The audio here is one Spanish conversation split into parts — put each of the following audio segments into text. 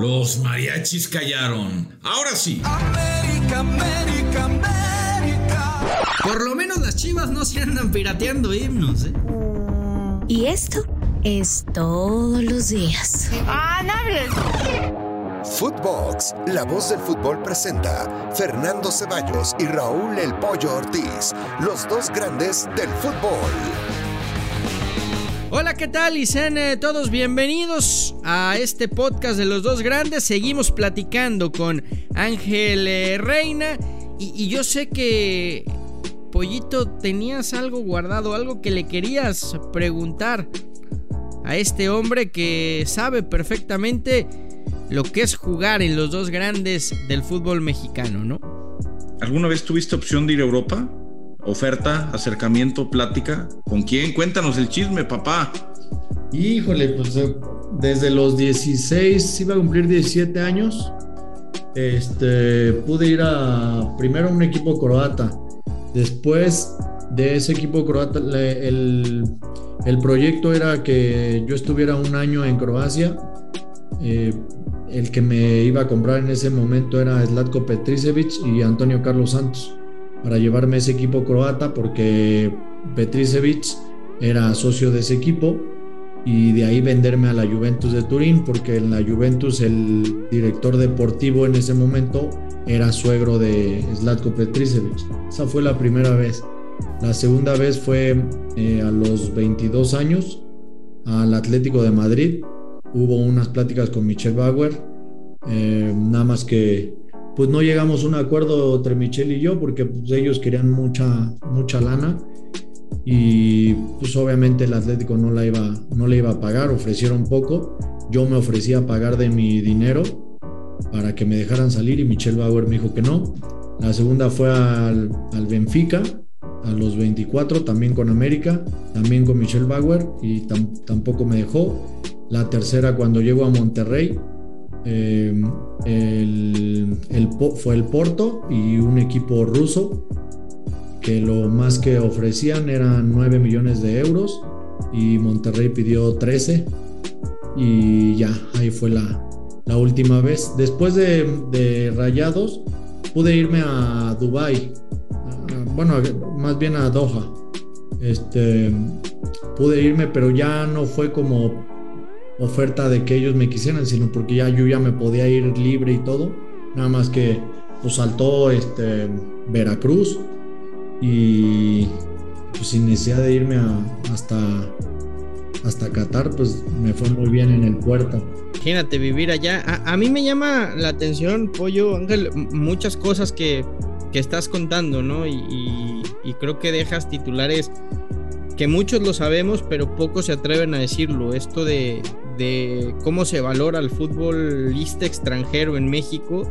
Los mariachis callaron. Ahora sí. América, América, América. Por lo menos las chivas no se andan pirateando himnos, ¿eh? Y esto es todos los días. ¡Ah, no hables! Footbox, la voz del fútbol presenta Fernando Ceballos y Raúl El Pollo Ortiz, los dos grandes del fútbol. Hola, ¿qué tal? Y sean eh, todos bienvenidos a este podcast de los dos grandes. Seguimos platicando con Ángel eh, Reina. Y, y yo sé que, Pollito, tenías algo guardado, algo que le querías preguntar a este hombre que sabe perfectamente lo que es jugar en los dos grandes del fútbol mexicano, ¿no? ¿Alguna vez tuviste opción de ir a Europa? ¿Oferta, acercamiento, plática? ¿Con quién? Cuéntanos el chisme, papá. Híjole, pues eh, desde los 16, iba a cumplir 17 años, este, pude ir a primero a un equipo croata. Después de ese equipo croata, el, el proyecto era que yo estuviera un año en Croacia. Eh, el que me iba a comprar en ese momento era Zlatko Petricevic y Antonio Carlos Santos para llevarme ese equipo croata porque Petricevic era socio de ese equipo y de ahí venderme a la Juventus de Turín porque en la Juventus el director deportivo en ese momento era suegro de Zlatko Petricevic. Esa fue la primera vez. La segunda vez fue eh, a los 22 años al Atlético de Madrid. Hubo unas pláticas con Michel Bauer, eh, nada más que pues no llegamos a un acuerdo entre Michel y yo porque pues, ellos querían mucha, mucha lana y pues obviamente el Atlético no la iba, no le iba a pagar, ofrecieron poco, yo me ofrecía a pagar de mi dinero para que me dejaran salir y Michel Bauer me dijo que no. La segunda fue al, al Benfica a los 24, también con América, también con Michel Bauer y tam- tampoco me dejó. La tercera cuando llego a Monterrey, eh, el, fue el Porto y un equipo ruso que lo más que ofrecían eran 9 millones de euros y Monterrey pidió 13 y ya, ahí fue la, la última vez. Después de, Rayados pude irme a Dubai, bueno, más bien a Doha. Este, pude irme, pero ya no fue como oferta de que ellos me quisieran, sino porque ya yo ya me podía ir libre y todo. Nada más que pues saltó este Veracruz y pues sin necesidad de irme a- hasta hasta Qatar, pues me fue muy bien en el puerto. Imagínate vivir allá. A, mí me llama la atención, Pollo, Ángel, muchas cosas que, que estás contando, ¿no? Y- y creo que dejas titulares que muchos lo sabemos, pero pocos se atreven a decirlo. Esto de, de cómo se valora el futbolista extranjero en México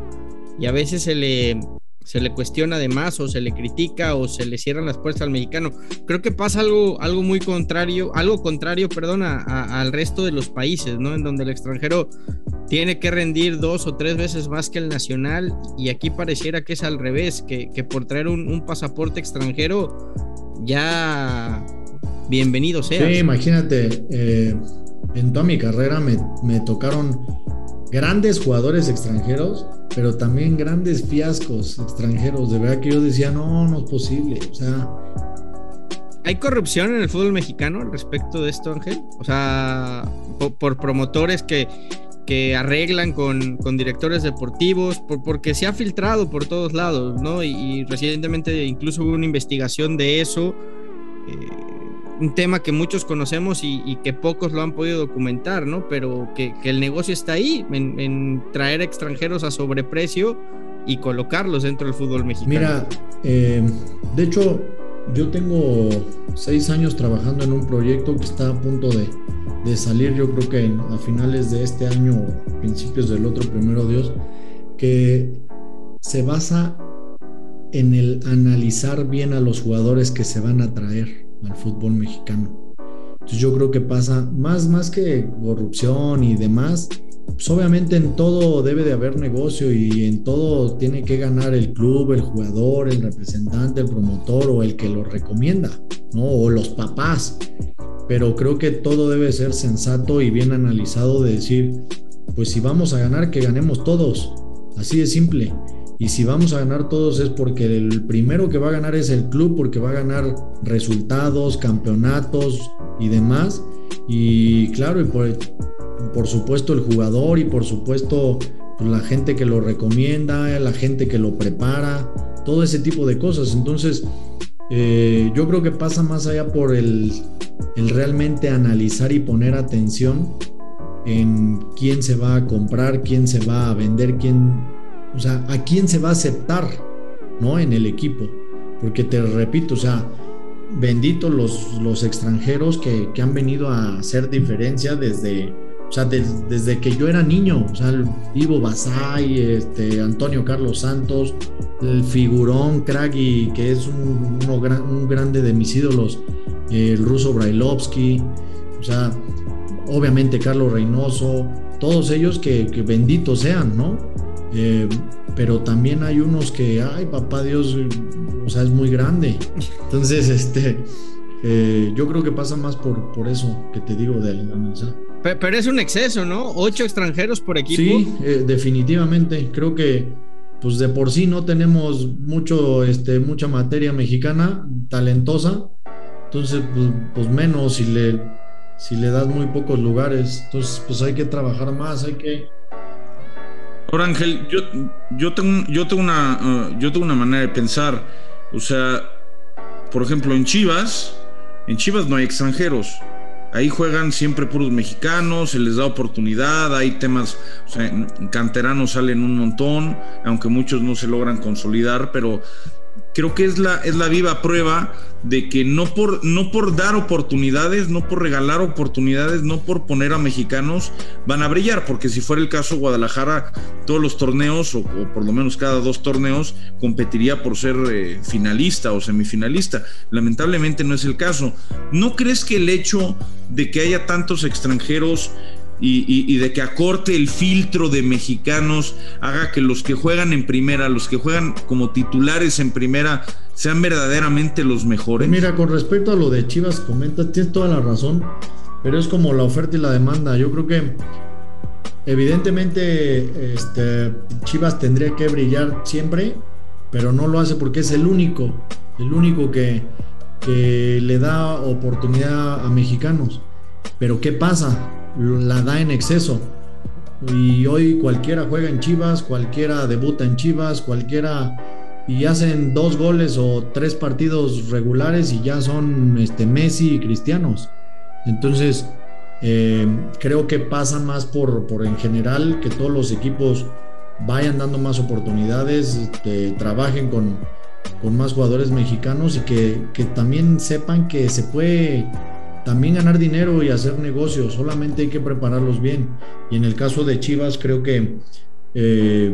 y a veces se le, se le cuestiona de más o se le critica o se le cierran las puertas al mexicano. Creo que pasa algo, algo muy contrario, algo contrario, perdón, a- al resto de los países, ¿no? En donde el extranjero tiene que rendir dos o tres veces más que el nacional y aquí pareciera que es al revés, que, que por traer un, un pasaporte extranjero ya bienvenido sea. Sí, imagínate, eh, en toda mi carrera me, me tocaron grandes jugadores extranjeros, pero también grandes fiascos extranjeros. De verdad que yo decía, no, no es posible. O sea, ¿Hay corrupción en el fútbol mexicano respecto de esto, Ángel? O sea, po- por, promotores que, que arreglan con, con directores deportivos, por- porque se ha filtrado por todos lados, ¿no? Y, y recientemente incluso hubo una investigación de eso, eh, un tema que muchos conocemos y, que pocos lo han podido documentar, ¿no? Pero que, el negocio está ahí, en, traer extranjeros a sobreprecio y colocarlos dentro del fútbol mexicano. Mira, eh, de hecho, yo tengo seis años trabajando en un proyecto que está a punto de, de salir, yo creo que a finales de este año, principios del otro, primero Dios, que se basa en el analizar bien a los jugadores que se van a traer al fútbol mexicano. Entonces yo creo que pasa más, más que corrupción y demás, pues obviamente en todo debe de haber negocio y en todo tiene que ganar el club, el jugador, el representante, el promotor o el que lo recomienda, ¿no? O los papás. Pero creo que todo debe ser sensato y bien analizado de decir, pues si vamos a ganar, que ganemos todos. Así de simple. Y si vamos a ganar todos es porque el primero que va a ganar es el club, porque va a ganar resultados, campeonatos y demás. Y claro, y por, por supuesto el jugador y por supuesto pues, la gente que lo recomienda, la gente que lo prepara, todo ese tipo de cosas. Entonces, eh, yo creo que pasa más allá por el, el realmente analizar y poner atención en quién se va a comprar, quién se va a vender, quién o sea, ¿a quién se va a aceptar, ¿no? En el equipo. Porque te repito, o sea, benditos los, los extranjeros que, han venido a hacer diferencia desde, o sea, desde que yo era niño. O sea, Ivo Basay, este, Antonio Carlos Santos, el figurón Craggy, que es un, un grande de mis ídolos, el ruso Brailovsky, o sea, obviamente Carlos Reynoso, todos ellos que, que benditos sean, ¿no? Eh, pero también hay unos que, ay, papá Dios, o sea, es muy grande. Entonces, este, eh, yo creo que pasa más por, por eso que te digo de la Pero, es un exceso, ¿no? Ocho extranjeros por equipo. Sí, eh, definitivamente. Creo que, pues de por sí no tenemos mucho, este, mucha materia mexicana talentosa. Entonces, pues, pues menos si le, si le das muy pocos lugares. Entonces, pues hay que trabajar más, hay que Ahora, Ángel, yo, yo, tengo, yo, tengo una, uh, yo tengo una manera de pensar. O sea, por ejemplo, en Chivas, en Chivas no hay extranjeros. Ahí juegan siempre puros mexicanos, se les da oportunidad, hay temas, o sea, canteranos salen un montón, aunque muchos no se logran consolidar, pero creo que es la, es la viva prueba de que no por, no por dar oportunidades, no por regalar oportunidades, no por poner a mexicanos van a brillar, porque si fuera el caso, Guadalajara, todos los torneos, o, por lo menos cada dos torneos, competiría por ser eh, finalista o semifinalista. Lamentablemente no es el caso. ¿No crees que el hecho de que haya tantos extranjeros y, de que acorte el filtro de mexicanos, haga que los que juegan en primera, los que juegan como titulares en primera, sean verdaderamente los mejores. Mira, con respecto a lo de Chivas, comenta, tienes toda la razón, pero es como la oferta y la demanda. Yo creo que evidentemente este, Chivas tendría que brillar siempre, pero no lo hace porque es el único, el único que, que le da oportunidad a mexicanos. Pero ¿qué pasa? La da en exceso. Y hoy cualquiera juega en Chivas, cualquiera debuta en Chivas, cualquiera y hacen dos goles o tres partidos regulares y ya son este, Messi y Cristianos. Entonces, eh, creo que pasa más por, por en general que todos los equipos vayan dando más oportunidades, este, trabajen con, con, más jugadores mexicanos y que, que también sepan que se puede también ganar dinero y hacer negocios, solamente hay que prepararlos bien. Y en el caso de Chivas, creo que, eh,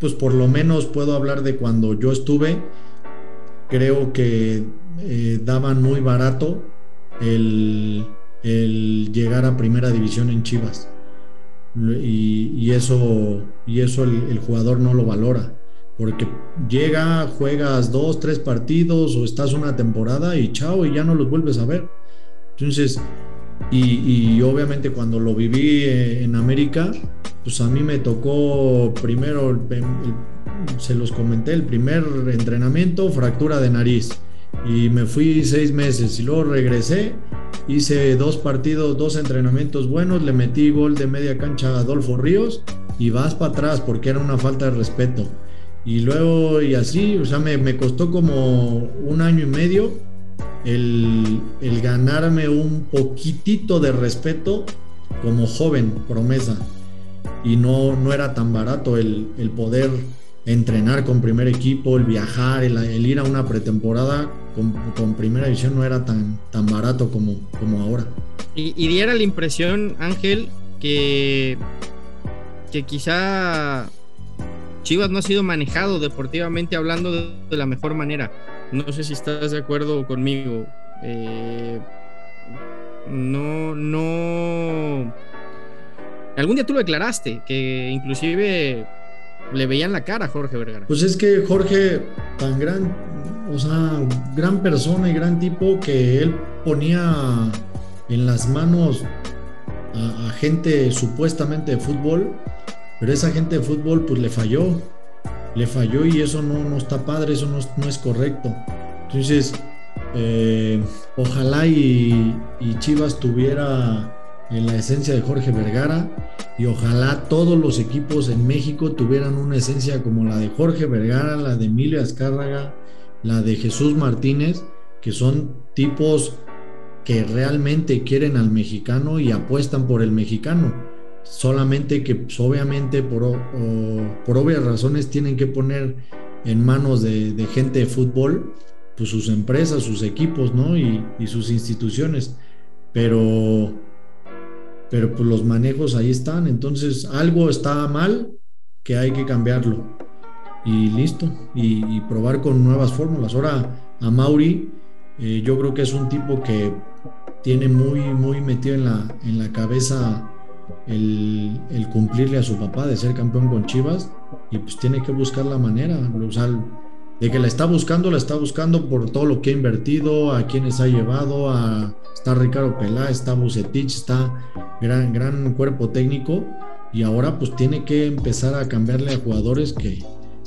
pues por lo menos puedo hablar de cuando yo estuve, creo que eh, daban muy barato el, llegar a primera división en Chivas. Y, eso, y eso el, jugador no lo valora porque llega, juegas dos, tres partidos o estás una temporada y chao y ya no los vuelves a ver. Entonces, y, obviamente cuando lo viví eh, en América, pues a mí me tocó primero, se los comenté, el primer entrenamiento, fractura de nariz. Y me fui seis meses y luego regresé, hice dos partidos, dos entrenamientos buenos, le metí gol de media cancha a Adolfo Ríos y vas para atrás porque era una falta de respeto. Y luego, y así, o sea, me, me costó como un año y medio el, ganarme un poquitito de respeto como joven promesa. Y no, no era tan barato el, poder entrenar con primer equipo, el viajar, el, ir a una pretemporada con, primera división no era tan, tan barato como, como ahora. Y, diera la impresión, Ángel, que, que quizá Chivas no ha sido manejado deportivamente hablando de la mejor manera. No sé si estás de acuerdo conmigo. Eh, no, no. Algún día tú lo declaraste, que inclusive le veían la cara a Jorge Vergara. Pues es que Jorge, tan gran, o sea, gran persona y gran tipo que él ponía en las manos a, a gente supuestamente de fútbol, pero esa gente de fútbol pues le falló, le falló y eso no, no está padre, eso no, no es correcto. Entonces, eh, ojalá y, y Chivas tuviera en la esencia de Jorge Vergara y ojalá todos los equipos en México tuvieran una esencia como la de Jorge Vergara, la de Emilio Azcárraga, la de Jesús Martínez, que son tipos que realmente quieren al mexicano y apuestan por el mexicano. Solamente que pues, obviamente por, por obvias razones tienen que poner en manos de, gente de fútbol pues sus empresas, sus equipos, ¿no? Y, sus instituciones. Pero, pero pues los manejos ahí están. Entonces algo está mal que hay que cambiarlo. Y listo. Y, y probar con nuevas fórmulas. Ahora a Mauri, eh, yo creo que es un tipo que tiene muy, muy metido en la, en la cabeza el, cumplirle a su papá de ser campeón con Chivas y pues tiene que buscar la manera, de que la está buscando, la está buscando por todo lo que ha invertido, a quienes ha llevado, a, está Ricardo Pelá, está Bucetich, está gran, gran cuerpo técnico y ahora pues tiene que empezar a cambiarle a jugadores que,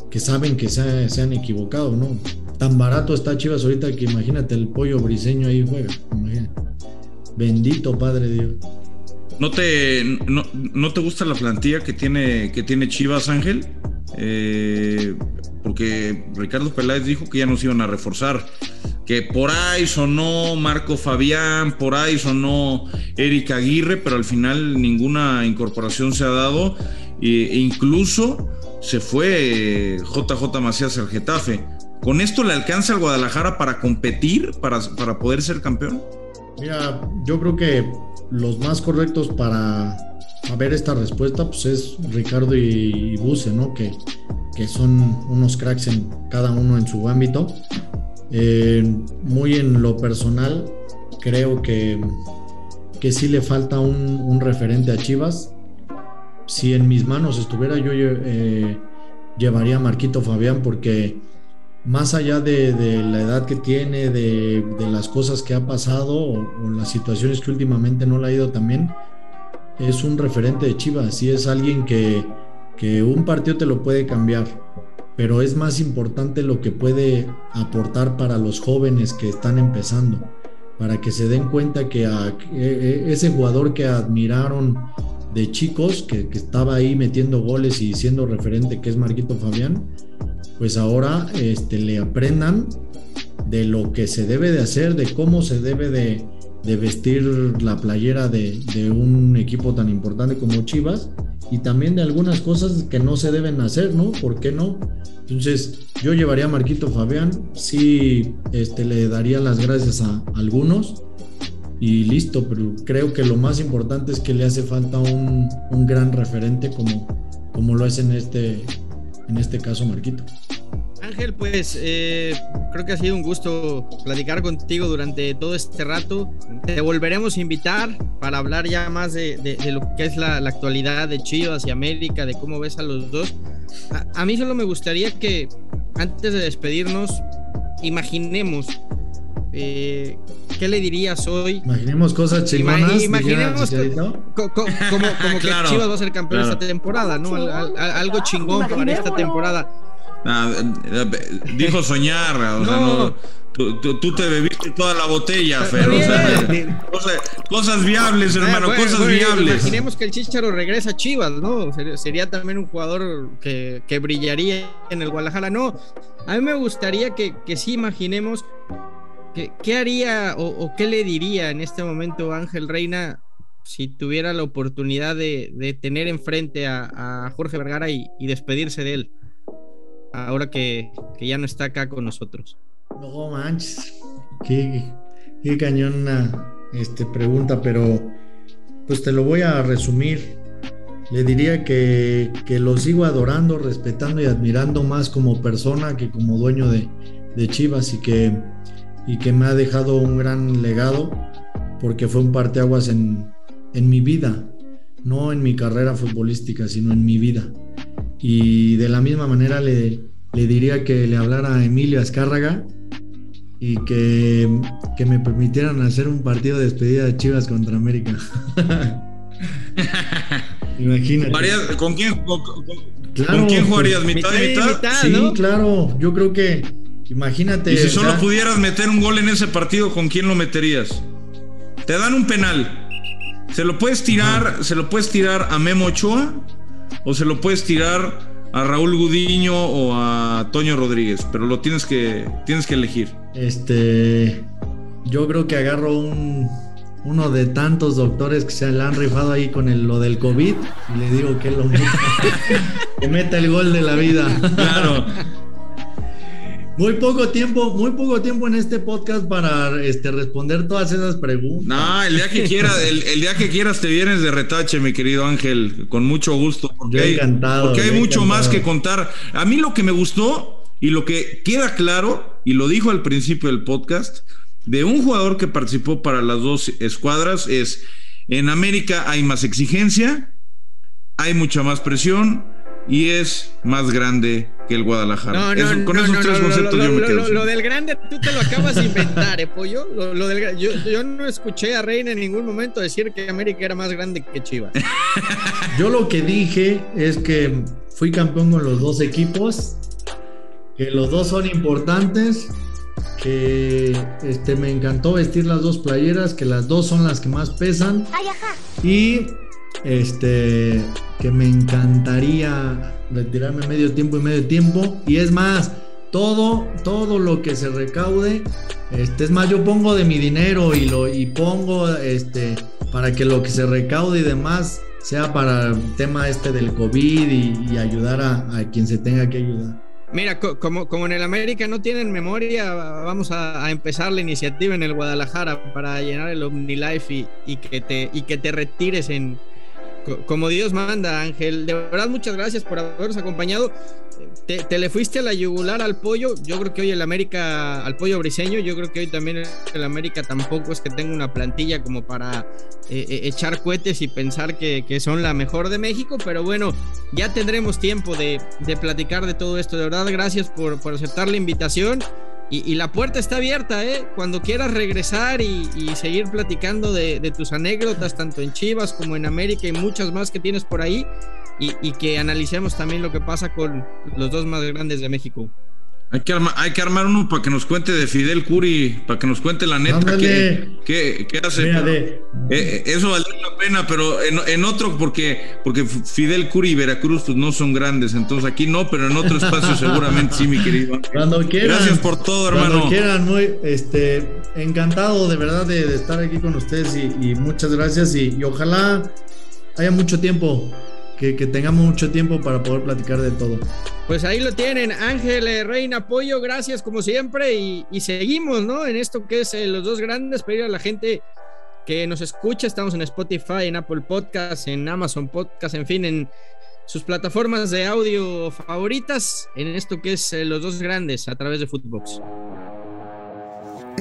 que saben que se, se han equivocado, ¿no? Tan barato está Chivas ahorita que imagínate el pollo briseño ahí juega. Bendito Padre Dios. ¿No te, no, no te gusta la plantilla que tiene, que tiene Chivas, Ángel? Eh, porque Ricardo Peláez dijo que ya nos iban a reforzar. Que por ahí sonó Marco Fabián, por ahí sonó Eric Aguirre, pero al final ninguna incorporación se ha dado. E incluso se fue JJ Macías al Getafe. ¿Con esto le alcanza al Guadalajara para competir, para, para poder ser campeón? Mira, yo creo que los más correctos para ver esta respuesta pues es Ricardo y, Buse, ¿no? Que, que son unos cracks en cada uno en su ámbito. Eh, muy en lo personal, creo que, que sí le falta un, un referente a Chivas. Si en mis manos estuviera, yo eh, llevaría a Marquito Fabián porque más allá de, la edad que tiene, de, las cosas que ha pasado o, las situaciones que últimamente no le ha ido también, es un referente de Chivas y es alguien que, un partido te lo puede cambiar, pero es más importante lo que puede aportar para los jóvenes que están empezando, para que se den cuenta que a, ese jugador que admiraron de chicos, que, que estaba ahí metiendo goles y siendo referente, que es Marquito Fabián, pues ahora este, le aprendan de lo que se debe de hacer, de cómo se debe de, vestir la playera de, un equipo tan importante como Chivas y también de algunas cosas que no se deben hacer, ¿no? ¿Por qué no? Entonces yo llevaría a Marquito Fabián, sí este, le daría las gracias a algunos y listo, pero creo que lo más importante es que le hace falta un, un gran referente como, como lo es en este, en este caso Marquito. Ángel, pues eh, creo que ha sido un gusto platicar contigo durante todo este rato. Te volveremos a invitar para hablar ya más de, lo que es la, la, actualidad de Chivas y América, de cómo ves a los dos. A, a, mí solo me gustaría que antes de despedirnos, imaginemos eh, ¿qué le dirías hoy? Imaginemos cosas chingonas. Imaginemos que, co, co, como, como claro, que Chivas va a ser campeón claro. esta temporada, ¿no? Al, al, algo chingón para esta temporada. Ah, dijo soñar, o no. sea, no, tú, tú, tú, te bebiste toda la botella, Fer. O sea, cosas, cosas, viables, hermano, bueno, cosas bueno, viables. Imaginemos que el Chicharo regresa a Chivas, ¿no? Sería, sería también un jugador que, que, brillaría en el Guadalajara. No, a mí me gustaría que, que sí imaginemos qué haría o, qué le diría en este momento Ángel Reina si tuviera la oportunidad de, de tener enfrente a, Jorge Vergara y, despedirse de él ahora que, ya no está acá con nosotros. No manches, qué, qué cañona este, pregunta, pero pues te lo voy a resumir. Le diría que, que lo sigo adorando, respetando y admirando más como persona que como dueño de, de Chivas y que, y que me ha dejado un gran legado porque fue un parteaguas en, en mi vida, no en mi carrera futbolística, sino en mi vida. Y de la misma manera le, le diría que le hablara a Emilio Azcárraga y que, que, me permitieran hacer un partido de despedida de Chivas contra América. Imagínate. ¿Con quién, con, con- Claro, con quién jugarías? ¿Mitad mitad y y mitad? mitad. Sí, ¿no? claro. Yo creo que, imagínate. Y si solo pudieras meter un gol en ese partido, ¿con quién lo meterías? Te dan un penal. ¿Se lo puedes tirar, se lo puedes tirar a Memo Ochoa? ¿O se lo puedes tirar a Raúl Gudiño o a Toño Rodríguez? Pero lo tienes que, tienes que elegir. Este, yo creo que agarro un, uno de tantos doctores que se le han rifado ahí con el- lo del COVID y le digo que lo meta, que meta el gol de la vida. Claro. Muy poco tiempo, muy poco tiempo en este podcast para este, responder todas esas preguntas. No, el día que quieras, el, el día que quieras te vienes de retache, mi querido Ángel, con mucho gusto. Porque Yo hay, encantado, porque hay mucho encantado. más que contar. A mí lo que me gustó y lo que queda claro, y lo dijo al principio del podcast, de un jugador que participó para las dos escuadras es, en América hay más exigencia, hay mucha más presión y es más grande que el Guadalajara. No, no, Eso- con no, esos no, tres no, conceptos lo, yo me quedo. lo- lo del grande tú te lo acabas de inventar, ¿eh, pollo? Lo, lo del gra- yo, yo no escuché a Reina en ningún momento decir que América era más grande que Chivas. Yo lo que dije es que fui campeón con los dos equipos, que los dos son importantes, que este, me encantó vestir las dos playeras, que las dos son las que más pesan y este que me encantaría retirarme medio tiempo y medio tiempo. Y es más todo todo lo que se recaude este es más yo pongo de mi dinero y lo y pongo este para que lo que se recaude y demás sea para el tema este del covid y, ayudar a, a quien se tenga que ayudar. Mira, co- como, como en el América no tienen memoria, vamos a, empezar la iniciativa en el Guadalajara para llenar el OmniLife y, que, te, y que te retires en como Dios manda, Ángel. De verdad, muchas gracias por habernos acompañado. Te, le fuiste a la yugular al pollo. Yo creo que hoy el América, al pollo briseño, yo creo que hoy también el América tampoco es que tenga una plantilla como para eh, eh, echar cohetes y pensar que, que son la mejor de México, pero bueno, ya tendremos tiempo de, de platicar de todo esto. De verdad, gracias por, por aceptar la invitación. Y, y la puerta está abierta, ¿eh? Cuando quieras regresar y, y seguir platicando de, tus anécdotas, tanto en Chivas como en América y muchas más que tienes por ahí, y, y que analicemos también lo que pasa con los dos más grandes de México. Hay que, arma- hay que armar uno para que nos cuente de Fidel Curi, para que nos cuente la neta qué, qué- qué hace. Eh, eh, eso valdría la pena, pero en, en otro, porque, porque Fidel Curi y Veracruz pues, no son grandes, entonces aquí no, pero en otro espacio seguramente sí, mi querido. Cuando quieran. Gracias por todo, Cuando hermano. quieran, muy, este, encantado de verdad de, de estar aquí con ustedes y, y muchas gracias y, y ojalá haya mucho tiempo, que, tengamos mucho tiempo para poder platicar de todo. Pues ahí lo tienen, Ángel, eh, Reina, Pollo, gracias como siempre y, y seguimos, ¿no? En esto que es eh, los dos grandes, pedir a la gente que nos escucha, estamos en Spotify, en Apple Podcast, en Amazon Podcast, en fin, en sus plataformas de audio favoritas, en esto que es eh, los dos grandes a través de Footbox.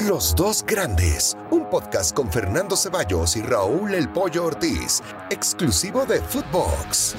Los dos grandes, un podcast con Fernando Ceballos y Raúl El Pollo Ortiz, exclusivo de Footbox.